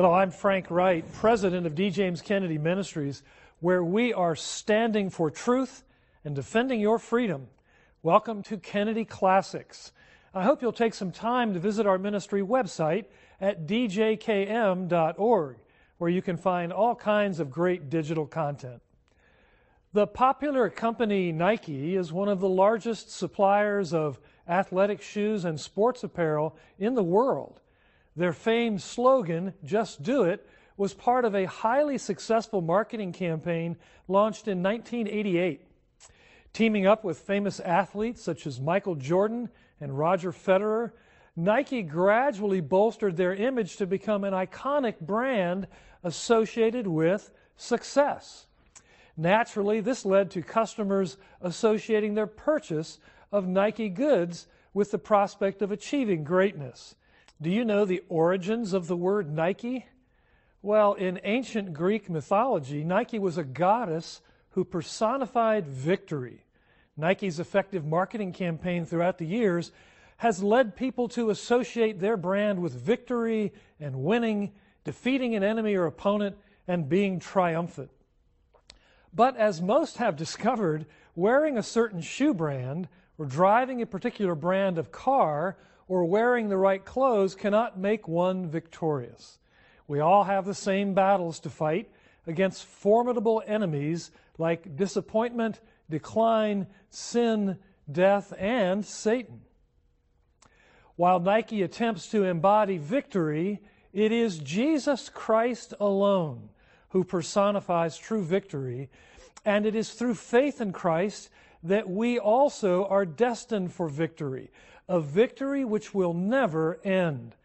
Hello, I'm Frank Wright, president of D. James Kennedy Ministries, where we are standing for truth and defending your freedom. Welcome to Kennedy Classics. I hope you'll take some time to visit our ministry website at djkm.org, where you can find all kinds of great digital content. The popular company Nike is one of the largest suppliers of athletic shoes and sports apparel in the world. Their famed slogan, Just Do It, was part of a highly successful marketing campaign launched in 1988. Teaming up with famous athletes such as Michael Jordan and Roger Federer, Nike gradually bolstered their image to become an iconic brand associated with success. Naturally, this led to customers associating their purchase of Nike goods with the prospect of achieving greatness. Do you know the origins of the word Nike? Well, in ancient Greek mythology, Nike was a goddess who personified victory. Nike's effective marketing campaign throughout the years has led people to associate their brand with victory and winning, defeating an enemy or opponent, and being triumphant. But as most have discovered, wearing a certain shoe brand or driving a particular brand of car or wearing the right clothes cannot make one victorious. We all have the same battles to fight against formidable enemies like disappointment, decline, sin, death, and Satan. While Nike attempts to embody victory, it is Jesus Christ alone who personifies true victory, and it is through faith in Christ that we also are destined for victory, a victory which will never end.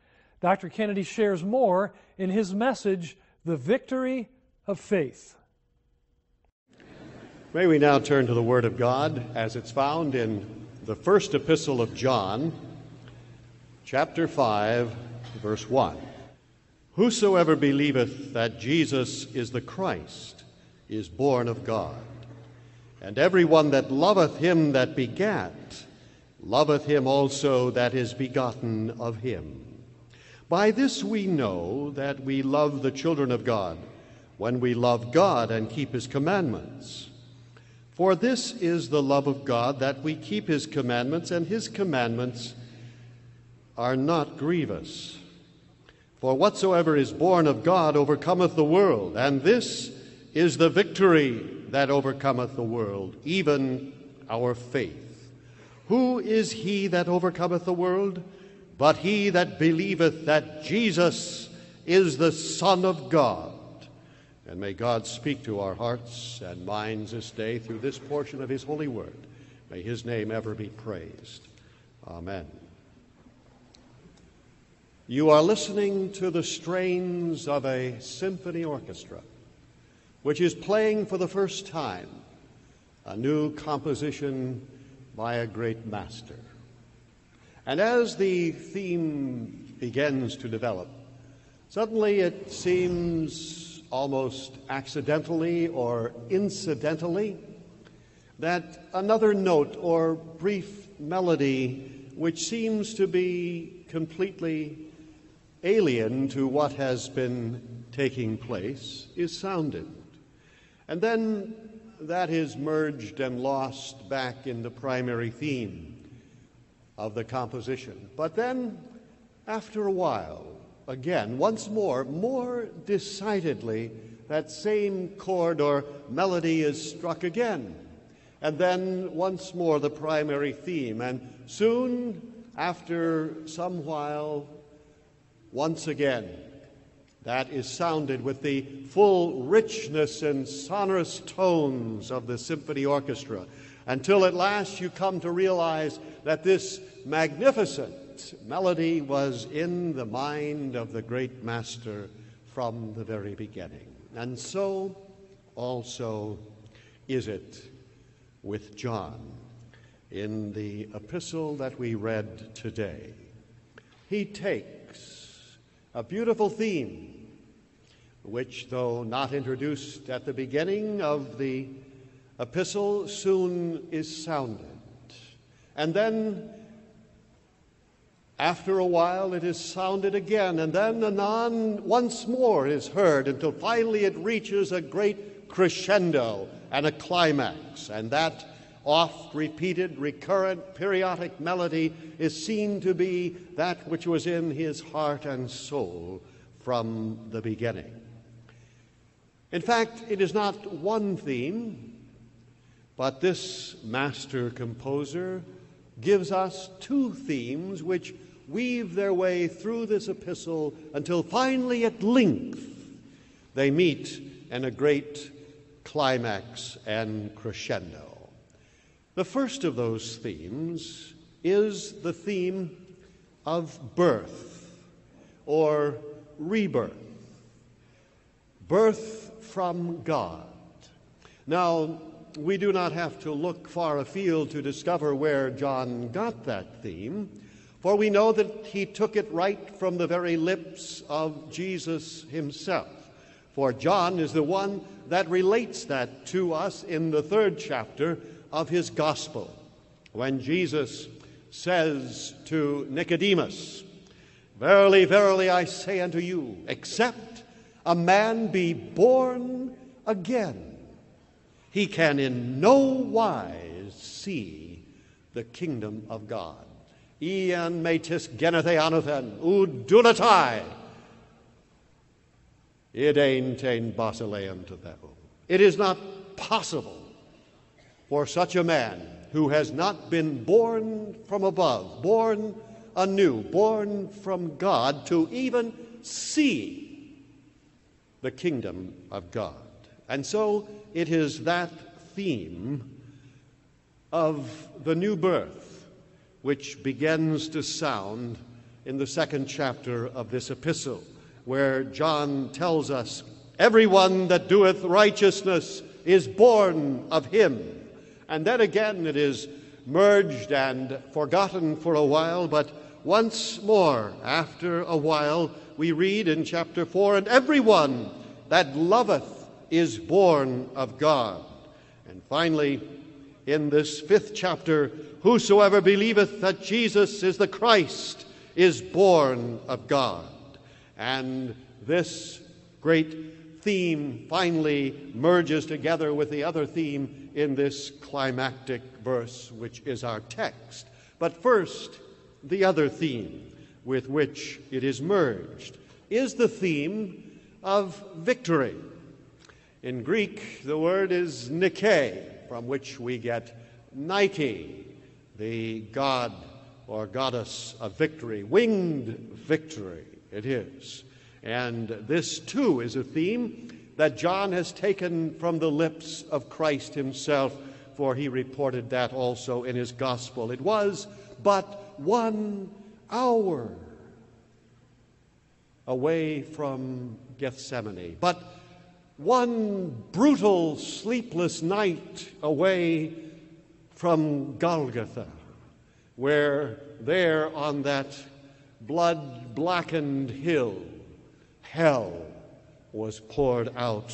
Dr. Kennedy shares more in his message, The Victory of Faith. May we now turn to the Word of God as it's found in the first epistle of John, chapter 5, verse 1. Whosoever believeth that Jesus is the Christ is born of God. And every one that loveth him that begat, loveth him also that is begotten of him. By this we know that we love the children of God, when we love God and keep his commandments. For this is the love of God, that we keep his commandments, and his commandments are not grievous. For whatsoever is born of God overcometh the world, and this is the victory that overcometh the world, even our faith. Who is he that overcometh the world? But he that believeth that Jesus is the Son of God. And may God speak to our hearts and minds this day through this portion of his holy word. May his name ever be praised. Amen. You are listening to the strains of a symphony orchestra which is playing for the first time a new composition by a great master. And as the theme begins to develop, suddenly it seems almost accidentally or incidentally that another note or brief melody, which seems to be completely alien to what has been taking place, is sounded. And then that is merged and lost back in the primary theme of the composition. But then, after a while, again, once more, more decidedly, that same chord or melody is struck again. And then once more the primary theme. And soon, after some while, once again, that is sounded with the full richness and sonorous tones of the symphony orchestra until at last you come to realize that this magnificent melody was in the mind of the great master from the very beginning. And so also is it with John in the epistle that we read today. He takes a beautiful theme, which, though not introduced at the beginning of the epistle, soon is sounded. And then, after a while, it is sounded again, and then anon once more is heard until finally it reaches a great crescendo and a climax, and that oft repeated, recurrent, periodic melody is seen to be that which was in his heart and soul from the beginning. In fact, it is not one theme, but this master composer gives us two themes which weave their way through this epistle until finally, at length, they meet in a great climax and crescendo. The first of those themes is the theme of birth or rebirth, birth from God. Now, we do not have to look far afield to discover where John got that theme, for we know that he took it right from the very lips of Jesus himself. For John is the one that relates that to us in the third chapter of his gospel when Jesus says to Nicodemus, Verily, verily, I say unto you, except a man be born again, he can in no wise see the kingdom of God. Ian metis genethe anothen, udulatai. Ain't ein basileum to. It is not possible for such a man who has not been born from above, born anew, born from God, to even see the kingdom of God. And so it is that theme of the new birth which begins to sound in the second chapter of this epistle, where John tells us, Everyone that doeth righteousness is born of him. And then again it is merged and forgotten for a while, but once more, after a while, we read in chapter 4 And everyone that loveth is born of God. And finally, in this fifth chapter, whosoever believeth that Jesus is the Christ is born of God. And this great theme finally merges together with the other theme in this climactic verse, which is our text. But first, the other theme with which it is merged is the theme of victory. In Greek, the word is Nike, from which we get Nike, the god or goddess of victory, winged victory, it is. And this too is a theme that John has taken from the lips of Christ himself, for he reported that also in his gospel. It was but one hour away from Gethsemane, but one brutal, sleepless night away from Golgotha, where there on that blood blackened hill, hell was poured out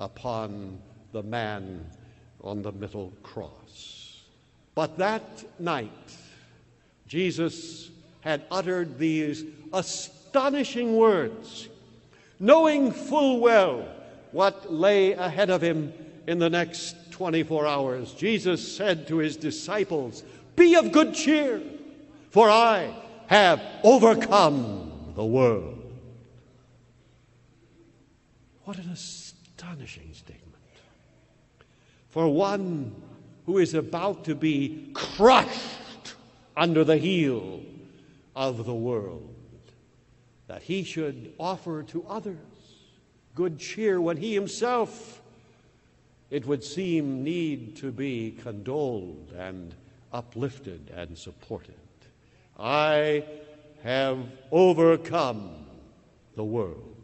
upon the man on the middle cross. But that night, Jesus had uttered these astonishing words, knowing full well what lay ahead of him in the next 24 hours. Jesus said to his disciples, Be of good cheer, for I have overcome the world. What an astonishing statement. For one who is about to be crushed under the heel of the world, that he should offer to others good cheer when he himself, it would seem, need to be condoled and uplifted and supported. I have overcome the world.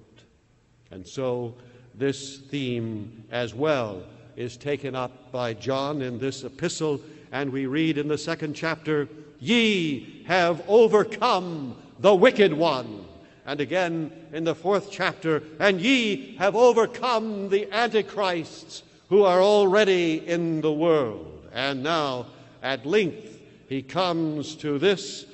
And so this theme as well is taken up by John in this epistle, and we read in the second chapter, Ye have overcome the wicked one. And again in the fourth chapter, and ye have overcome the antichrists who are already in the world. And now, at length, he comes to this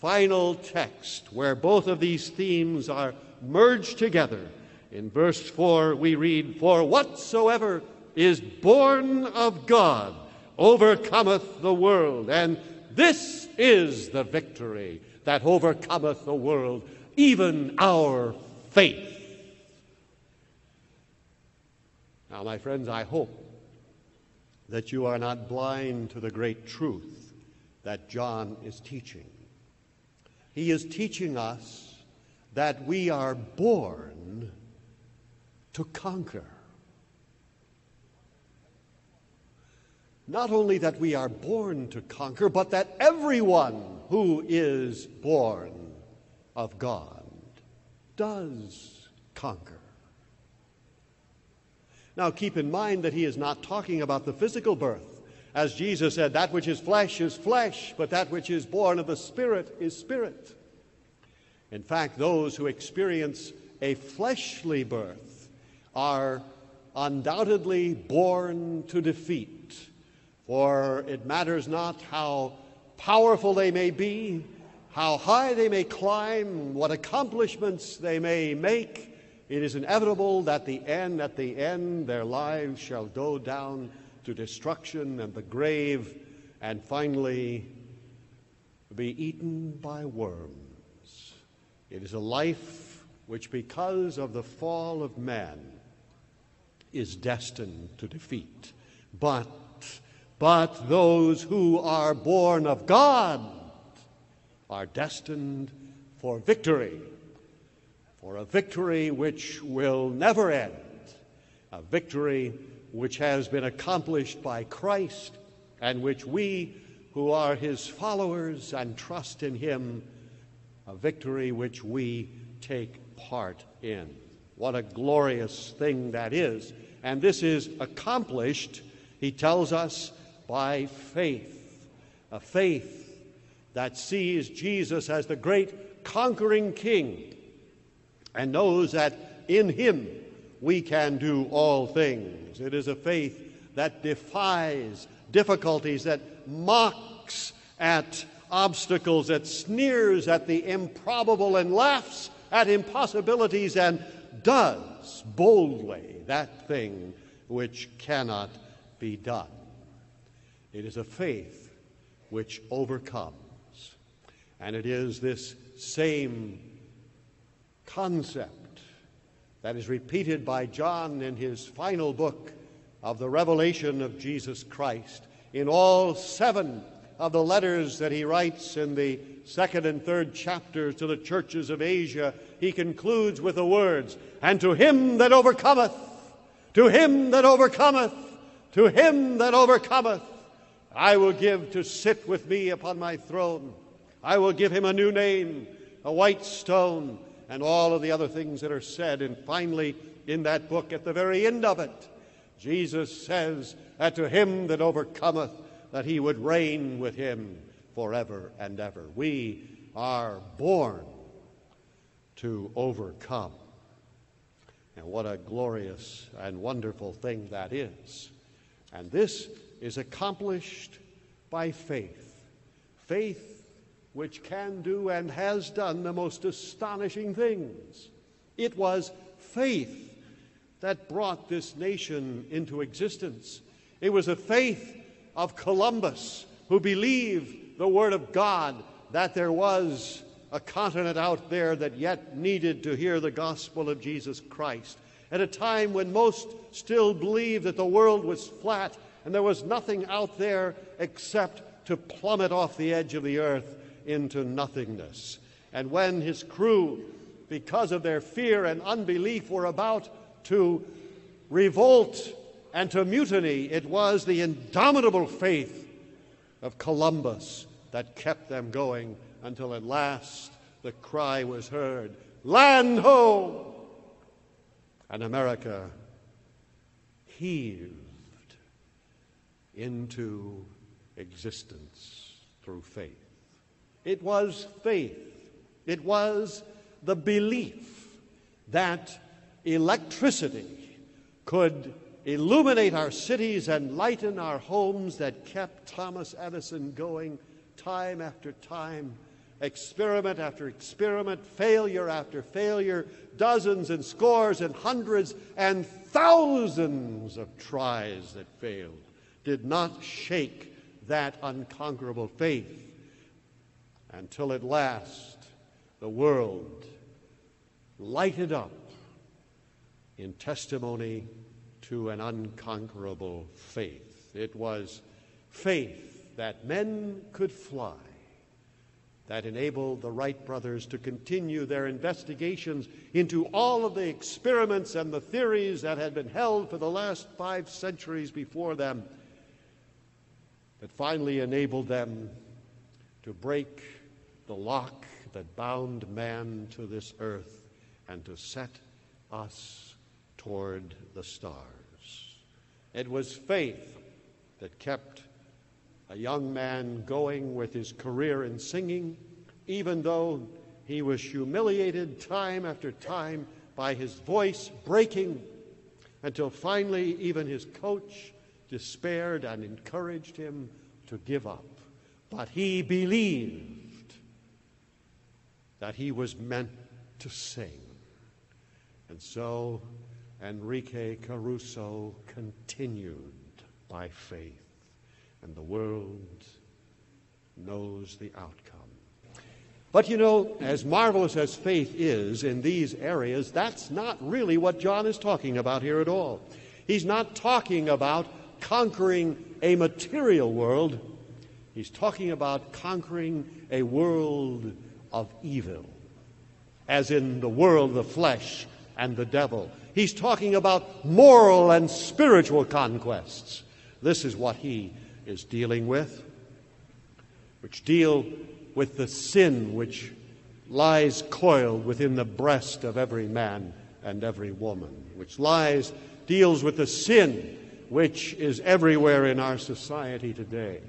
final text where both of these themes are merged together. In verse 4, we read, For whatsoever is born of God overcometh the world. And this is the victory that overcometh the world, even our faith. Now, my friends, I hope that you are not blind to the great truth that John is teaching. He is teaching us that we are born to conquer. Not only that we are born to conquer, but that everyone who is born of God does conquer. Now, keep in mind that he is not talking about the physical birth. As Jesus said, that which is flesh is flesh, but that which is born of the Spirit is spirit. In fact, those who experience a fleshly birth are undoubtedly born to defeat. For it matters not how powerful they may be, how high they may climb, what accomplishments they may make, it is inevitable that the end, at the end, their lives shall go down to destruction and the grave, and finally be eaten by worms. It is a life which, because of the fall of man, is destined to defeat. But, but those who are born of God are destined for victory for a victory which will never end, a victory which has been accomplished by Christ and which we who are his followers and trust in him, a victory which we take part in. What a glorious thing that is. And this is accomplished, he tells us, by faith. A faith that sees Jesus as the great conquering king and knows that in Him we can do all things. It is a faith that defies difficulties, that mocks at obstacles, that sneers at the improbable and laughs at impossibilities and does boldly that thing which cannot be done. It is a faith which overcomes. And it is this same concept that is repeated by John in his final book of the revelation of Jesus Christ. In all seven of the letters that he writes in the second and third chapters to the churches of Asia, he concludes with the words, And to him that overcometh, to him that overcometh, to him that overcometh, I will give to sit with me upon my throne. I will give him a new name, a white stone and all of the other things that are said. And finally, in that book, at the very end of it, Jesus says that to him that overcometh, that he would reign with him forever and ever. We are born to overcome. And what a glorious and wonderful thing that is. And this is accomplished by faith. Faith which can do and has done the most astonishing things. It was faith that brought this nation into existence. It was a faith of Columbus who believed the Word of God that there was a continent out there that yet needed to hear the gospel of Jesus Christ. At a time when most still believed that the world was flat and there was nothing out there except to plummet off the edge of the earth into nothingness. And when his crew, because of their fear and unbelief, were about to revolt and to mutiny, it was the indomitable faith of Columbus that kept them going until at last the cry was heard Land ho! and America heaved into existence through faith. It was faith, it was the belief that electricity could illuminate our cities and lighten our homes that kept Thomas Edison going time after time, experiment after experiment, failure after failure, dozens and scores and hundreds and thousands of tries that failed, did not shake that unconquerable faith until at last the world lighted up in testimony to an unconquerable faith. It was faith that men could fly that enabled the Wright brothers to continue their investigations into all of the experiments and the theories that had been held for the last five centuries before them, that finally enabled them to break the lock that bound man to this earth and to set us toward the stars. It was faith that kept a young man going with his career in singing, even though he was humiliated time after time by his voice breaking, until finally even his coach despaired and encouraged him to give up. But he believed that he was meant to sing. And so Enrico Caruso continued by faith and the world knows the outcome. But you know, as marvelous as faith is in these areas, that's not really what John is talking about here at all. He's not talking about conquering a material world, he's talking about conquering a world of evil, as in the world of the flesh and the devil. He's talking about moral and spiritual conquests. This is what he is dealing with, which deal with the sin which lies coiled within the breast of every man and every woman, which lies, deals with the sin which is everywhere in our society today.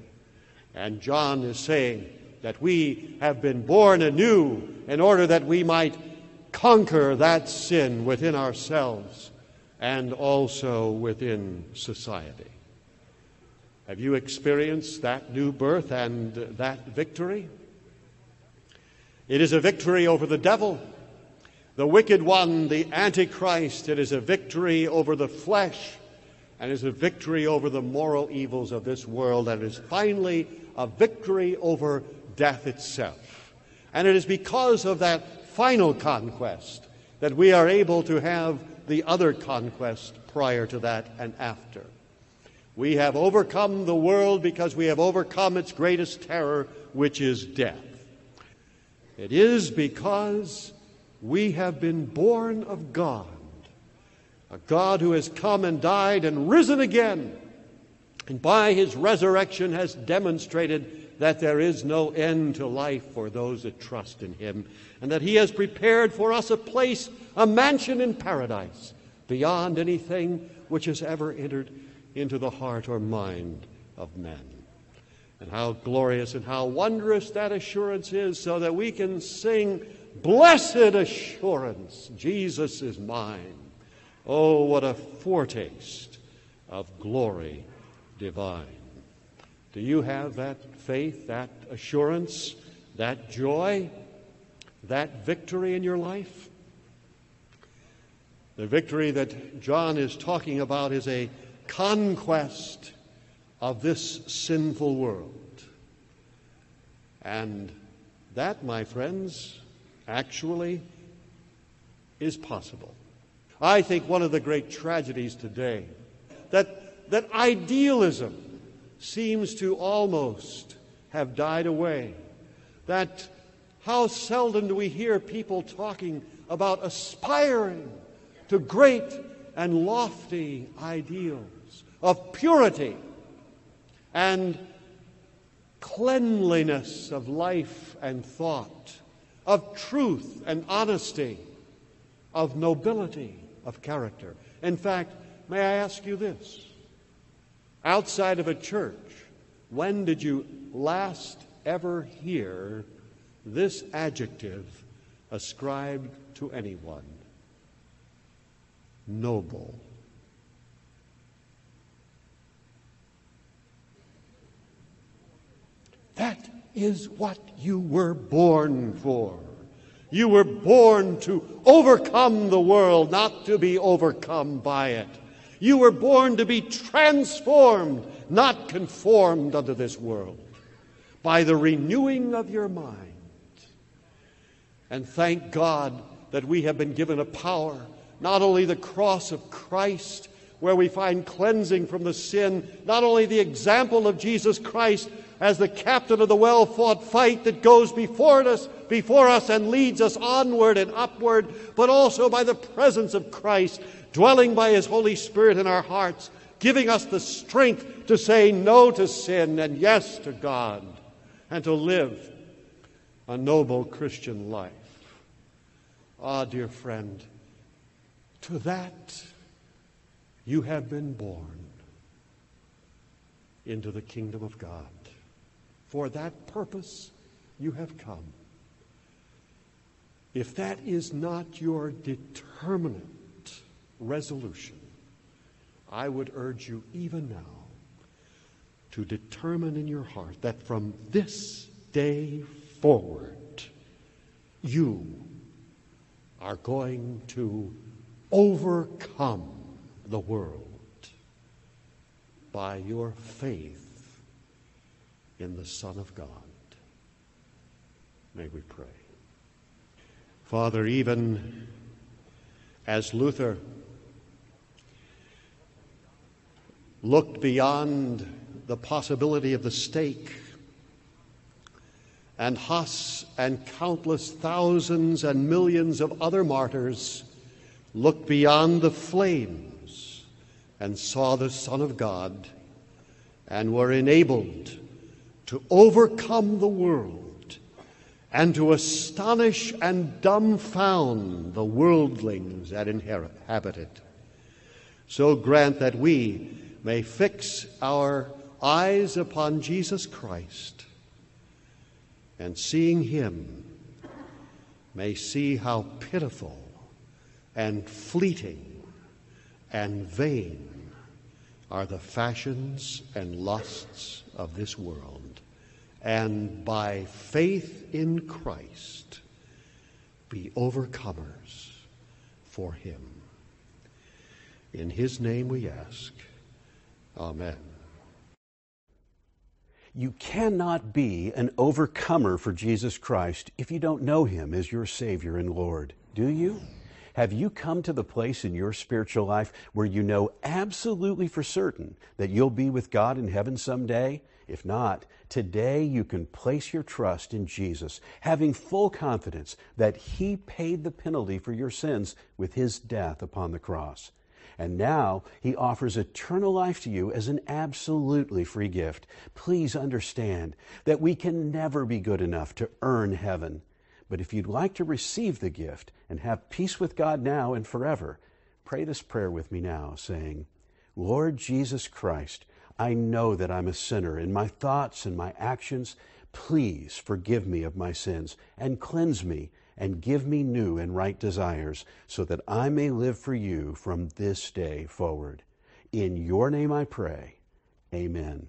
And John is saying that we have been born anew in order that we might conquer that sin within ourselves and also within society. Have you experienced that new birth and that victory? It is a victory over the devil, the wicked one, the Antichrist. It is a victory over the flesh, and is a victory over the moral evils of this world, and is finally a victory over death itself. And it is because of that final conquest that we are able to have the other conquest prior to that and after. We have overcome the world because we have overcome its greatest terror, which is death. It is because we have been born of God, a God who has come and died and risen again, and by his resurrection has demonstrated that there is no end to life for those that trust in him, and that he has prepared for us a place, a mansion in paradise, beyond anything which has ever entered into the heart or mind of men. And how glorious and how wondrous that assurance is, so that we can sing, Blessed assurance, Jesus is mine. Oh, what a foretaste of glory divine. Do you have that faith, that assurance, that joy, that victory in your life? The victory that John is talking about is a conquest of this sinful world. And that, my friends, actually is possible. I think one of the great tragedies today that, that idealism seems to almost have died away. That how seldom do we hear people talking about aspiring to great and lofty ideals? of purity and cleanliness of life and thought, of truth and honesty, of nobility, of character. In fact, may I ask you this? Outside of a church, when did you last ever hear this adjective ascribed to anyone? Noble. That is what you were born for. You were born to overcome the world, not to be overcome by it. You were born to be transformed, not conformed unto this world, by the renewing of your mind. And thank God that we have been given a power, not only the cross of Christ, where we find cleansing from the sin, not only the example of Jesus Christ, as the captain of the well fought fight that goes before us, before us and leads us onward and upward, but also by the presence of Christ dwelling by his Holy Spirit in our hearts, giving us the strength to say no to sin and yes to God, and to live a noble Christian life. Ah, dear friend, to that you have been born into the kingdom of God. For that purpose you have come. If that is not your determinate resolution, I would urge you even now to determine in your heart that from this day forward, you are going to overcome the world by your faith in the Son of God. May we pray. Father, even as Luther looked beyond the possibility of the stake, and Huss and countless thousands and millions of other martyrs looked beyond the flames and saw the Son of God and were enabled to overcome the world and to astonish and dumbfound the worldlings that inhabit it. So grant that we may fix our eyes upon Jesus Christ and seeing him may see how pitiful and fleeting and vain are the fashions and lusts of this world, and by faith in Christ be overcomers for him. In his name we ask. Amen. You cannot be an overcomer for Jesus Christ if you don't know him as your Savior and Lord, do you? Have you come to the place in your spiritual life where you know absolutely for certain that you'll be with God in heaven someday? If not, today you can place your trust in Jesus, having full confidence that He paid the penalty for your sins with His death upon the cross. And now He offers eternal life to you as an absolutely free gift. Please understand that we can never be good enough to earn heaven. But if you'd like to receive the gift and have peace with God now and forever, pray this prayer with me now, saying, Lord Jesus Christ, I know that I'm a sinner in my thoughts and my actions. Please forgive me of my sins and cleanse me and give me new and right desires so that I may live for you from this day forward. In your name I pray. Amen.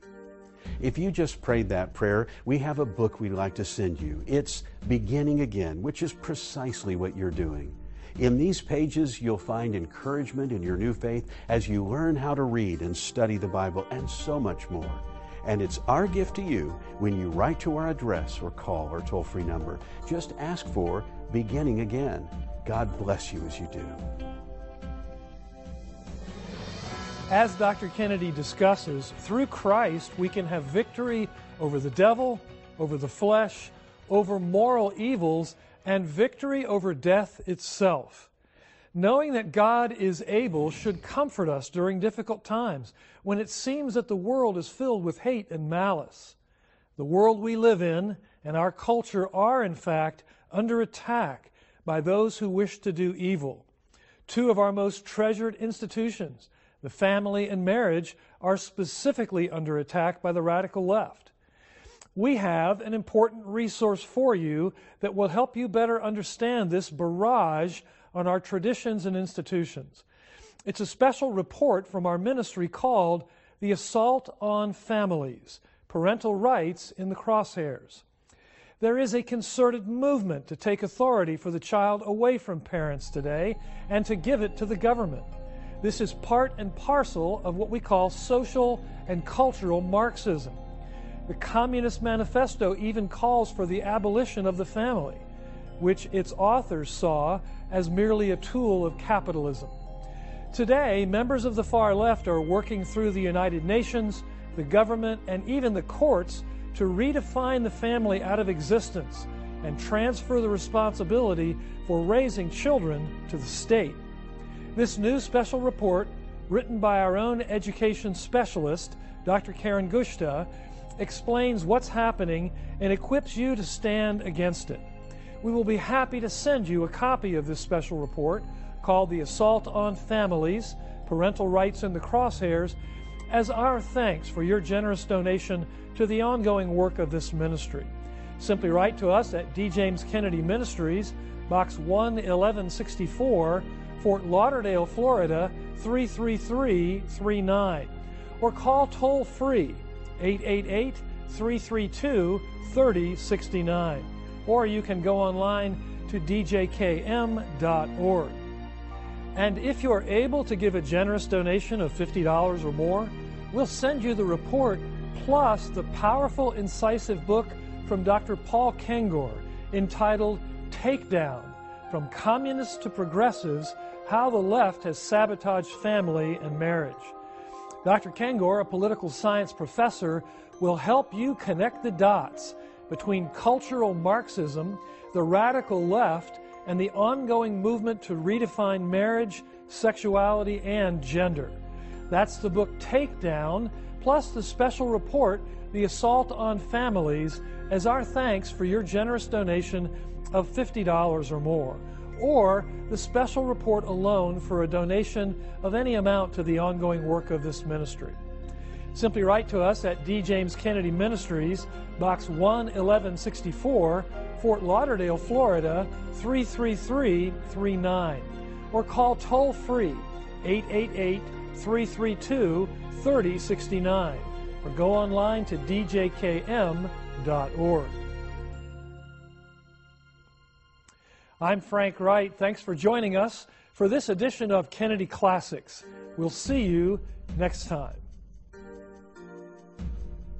If you just prayed that prayer, we have a book we'd like to send you. It's Beginning Again, which is precisely what you're doing. In these pages, you'll find encouragement in your new faith as you learn how to read and study the Bible and so much more. And it's our gift to you when you write to our address or call our toll free number. Just ask for Beginning Again. God bless you as you do. As Dr. Kennedy discusses, through Christ we can have victory over the devil, over the flesh, over moral evils, and victory over death itself. Knowing that God is able should comfort us during difficult times when it seems that the world is filled with hate and malice. The world we live in and our culture are, in fact, under attack by those who wish to do evil. Two of our most treasured institutions, the family and marriage, are specifically under attack by the radical left. We have an important resource for you that will help you better understand this barrage on our traditions and institutions. It's a special report from our ministry called The Assault on Families Parental Rights in the Crosshairs. There is a concerted movement to take authority for the child away from parents today and to give it to the government. This is part and parcel of what we call social and cultural Marxism. The Communist Manifesto even calls for the abolition of the family, which its authors saw as merely a tool of capitalism. Today, members of the far left are working through the United Nations, the government, and even the courts to redefine the family out of existence and transfer the responsibility for raising children to the state. This new special report, written by our own education specialist, Dr. Karen Gushta, explains what's happening and equips you to stand against it. We will be happy to send you a copy of this special report called The Assault on Families Parental Rights in the Crosshairs as our thanks for your generous donation to the ongoing work of this ministry. Simply write to us at D. James Kennedy Ministries, Box 11164, Fort Lauderdale, Florida 33339, or call toll free 888 332 3069. Or you can go online to djkm.org. And if you're able to give a generous donation of $50 or more, we'll send you the report plus the powerful, incisive book from Dr. Paul Kengor entitled Takedown From Communists to Progressives How the Left Has Sabotaged Family and Marriage. Dr. Kengor, a political science professor, will help you connect the dots between cultural Marxism, the radical left, and the ongoing movement to redefine marriage, sexuality, and gender. That's the book Takedown, plus the special report, The Assault on Families, as our thanks for your generous donation of $50 or more, or the special report alone for a donation of any amount to the ongoing work of this ministry. Simply write to us at D. James Kennedy Ministries, Box 11164, Fort Lauderdale, Florida 33339, or call toll free 888 332 3069, or go online to djkm.org. I'm Frank Wright. Thanks for joining us for this edition of Kennedy Classics. We'll see you next time.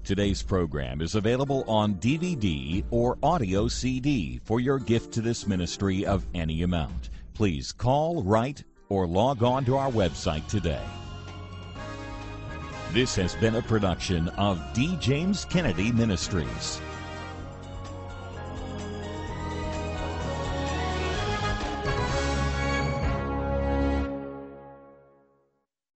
Today's program is available on DVD or audio CD for your gift to this ministry of any amount. Please call, write, or log on to our website today. This has been a production of D. James Kennedy Ministries.